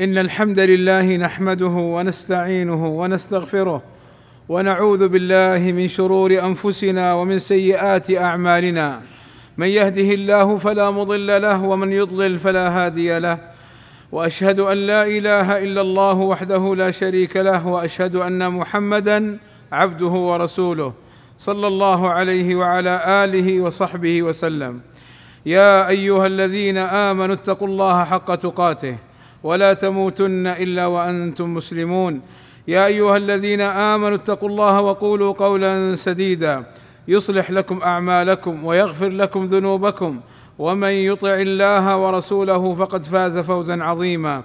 إن الحمد لله نحمده ونستعينه ونستغفره ونعوذ بالله من شرور أنفسنا ومن سيئات أعمالنا. من يهده الله فلا مضل له ومن يضلل فلا هادي له. وأشهد أن لا إله إلا الله وحده لا شريك له وأشهد أن محمدا عبده ورسوله صلى الله عليه وعلى آله وصحبه وسلم. يا أيها الذين آمنوا اتقوا الله حق تقاته. ولا تموتن إلا وأنتم مسلمون. يا أيها الذين آمنوا اتقوا الله وقولوا قولا سديدا. يصلح لكم أعمالكم ويغفر لكم ذنوبكم. ومن يطع الله ورسوله فقد فاز فوزا عظيما.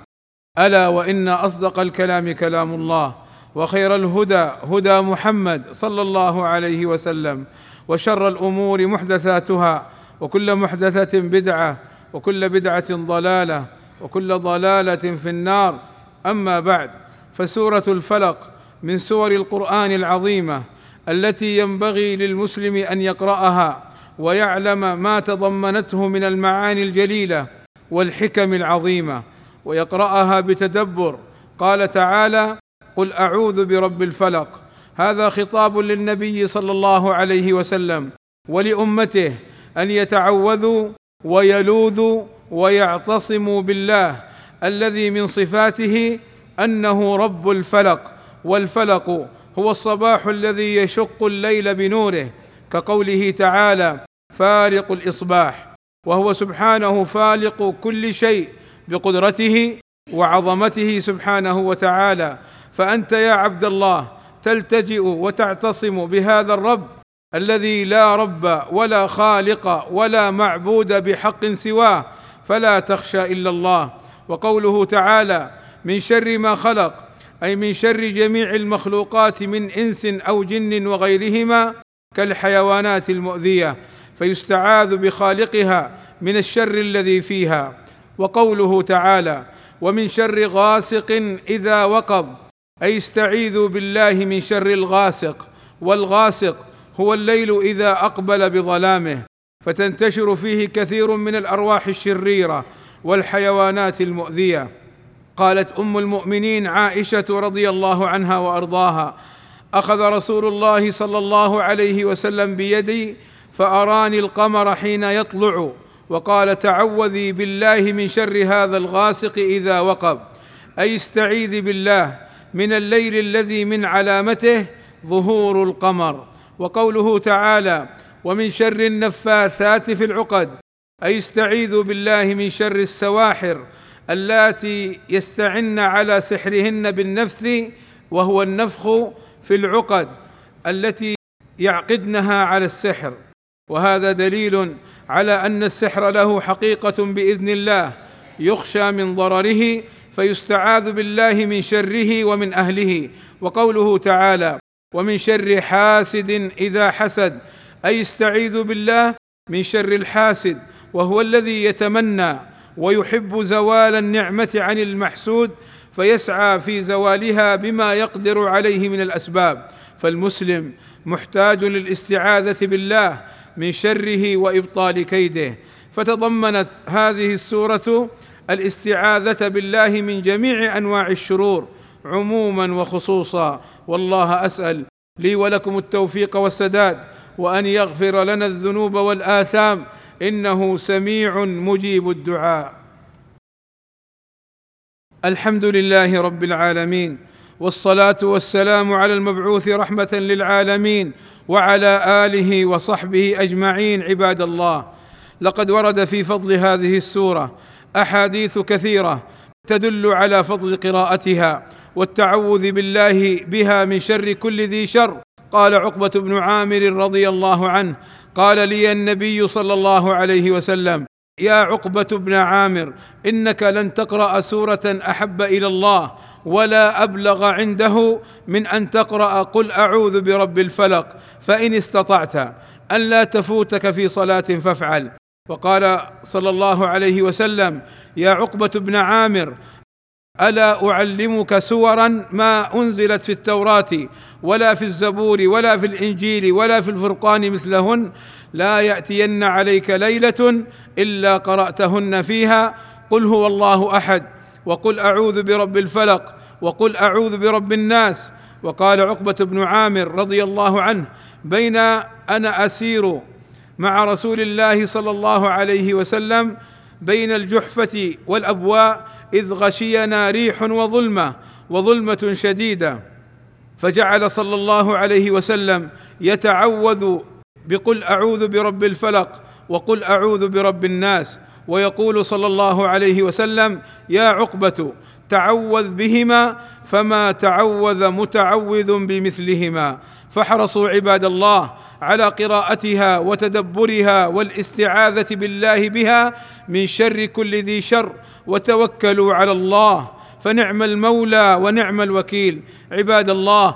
ألا وإن أصدق الكلام كلام الله. وخير الهدى هدى محمد صلى الله عليه وسلم. وشر الأمور محدثاتها. وكل محدثة بدعة. وكل بدعة ضلالة. وكل ضلالة في النار. أما بعد فسورة الفلق من سور القرآن العظيمة التي ينبغي للمسلم أن يقرأها ويعلم ما تضمنته من المعاني الجليلة والحكم العظيمة ويقرأها بتدبر. قال تعالى قل أعوذ برب الفلق. هذا خطاب للنبي صلى الله عليه وسلم ولأمته أن يتعوذوا ويلوذوا ويعتصموا بالله الذي من صفاته أنه رب الفلق والفلق هو الصباح الذي يشق الليل بنوره كقوله تعالى فالق الإصباح وهو سبحانه فالق كل شيء بقدرته وعظمته سبحانه وتعالى. فأنت يا عبد الله تلتجئ وتعتصم بهذا الرب الذي لا رب ولا خالق ولا معبود بحق سواه فلا تخشى إلا الله. وقوله تعالى من شر ما خلق أي من شر جميع المخلوقات من إنس أو جن وغيرهما كالحيوانات المؤذية فيستعاذ بخالقها من الشر الذي فيها. وقوله تعالى ومن شر غاسق إذا وقب أي استعيذوا بالله من شر الغاسق والغاسق هو الليل إذا أقبل بظلامه. فتنتشر فيه كثير من الأرواح الشريرة والحيوانات المؤذية. قالت أم المؤمنين عائشة رضي الله عنها وأرضاها أخذ رسول الله صلى الله عليه وسلم بيدي فأراني القمر حين يطلع وقال تعوذي بالله من شر هذا الغاسق إذا وقب. أي استعيذي بالله من الليل الذي من علامته ظهور القمر. وقوله تعالى ومن شر النفاثات في العقد أي استعيذوا بالله من شر السواحر اللاتي يستعن على سحرهن بالنفث وهو النفخ في العقد التي يعقدنها على السحر. وهذا دليل على أن السحر له حقيقة بإذن الله يخشى من ضرره فيستعاذ بالله من شره ومن أهله. وقوله تعالى ومن شر حاسد إذا حسد أي استعيذ بالله من شر الحاسد وهو الذي يتمنى ويحب زوال النعمة عن المحسود فيسعى في زوالها بما يقدر عليه من الأسباب. فالمسلم محتاج للاستعاذة بالله من شره وإبطال كيده. فتضمنت هذه السورة الاستعاذة بالله من جميع أنواع الشرور عموما وخصوصا. والله أسأل لي ولكم التوفيق والسداد. وأن يغفر لنا الذنوب والآثام. إنه سميع مجيب الدعاء. الحمد لله رب العالمين. والصلاة والسلام على المبعوث رحمة للعالمين وعلى آله وصحبه أجمعين عباد الله. لقد ورد في فضل هذه السورة أحاديث كثيرة تدل على فضل قراءتها والتعوذ بالله بها من شر كل ذي شر. قال عقبة بن عامر رضي الله عنه قال لي النبي صلى الله عليه وسلم يا عقبة بن عامر إنك لن تقرأ سورة أحب إلى الله ولا أبلغ عنده من أن تقرأ قل أعوذ برب الفلق فإن استطعت أن لا تفوتك في صلاة فافعل. وقال صلى الله عليه وسلم يا عقبة بن عامر ألا أعلمك سورا ما أنزلت في التوراة ولا في الزبور ولا في الإنجيل ولا في الفرقان مثلهن؟ لا يأتين عليك ليلة إلا قرأتهن فيها. قل هو الله أحد وقل أعوذ برب الفلق وقل أعوذ برب الناس. وقال عقبة بن عامر رضي الله عنه بين أنا أسير مع رسول الله صلى الله عليه وسلم بين الجحفة والأبواء إذ غشينا ريح وظلمة وظلمة شديدة. فجعل صلى الله عليه وسلم يتعوذ بقل أعوذ برب الفلق وقل أعوذ برب الناس. ويقول صلى الله عليه وسلم يا عقبة تعوذ بهما فما تعوذ متعوذ بمثلهما. فاحرصوا عباد الله على قراءتها وتدبرها والاستعاذة بالله بها من شر كل ذي شر وتوكلوا على الله فنعم المولى ونعم الوكيل. عباد الله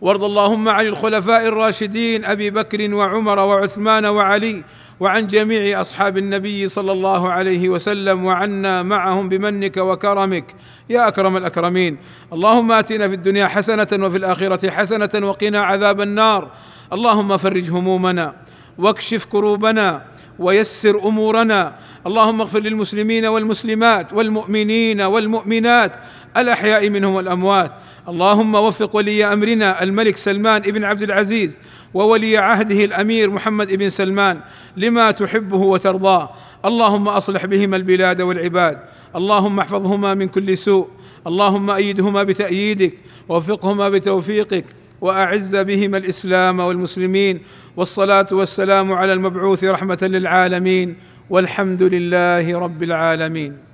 وارض اللهم عن الخلفاء الراشدين أبي بكر وعمر وعثمان وعلي وعن جميع أصحاب النبي صلى الله عليه وسلم وعنا معهم بمنك وكرمك. يا أكرم الأكرمين اللهم آتنا في الدنيا حسنة وفي الآخرة حسنة وقنا عذاب النار. اللهم فرج همومنا واكشف كروبنا ويسر أمورنا. اللهم اغفر للمسلمين والمسلمات والمؤمنين والمؤمنات الأحياء منهم والأموات. اللهم وفق ولي أمرنا الملك سلمان بن عبد العزيز وولي عهده الأمير محمد بن سلمان لما تحبه وترضاه. اللهم أصلح بهما البلاد والعباد. اللهم احفظهما من كل سوء. اللهم أيدهما بتأييدك. ووفقهما بتوفيقك. وأعز بهما الإسلام والمسلمين والصلاة والسلام على المبعوث رحمة للعالمين والحمد لله رب العالمين.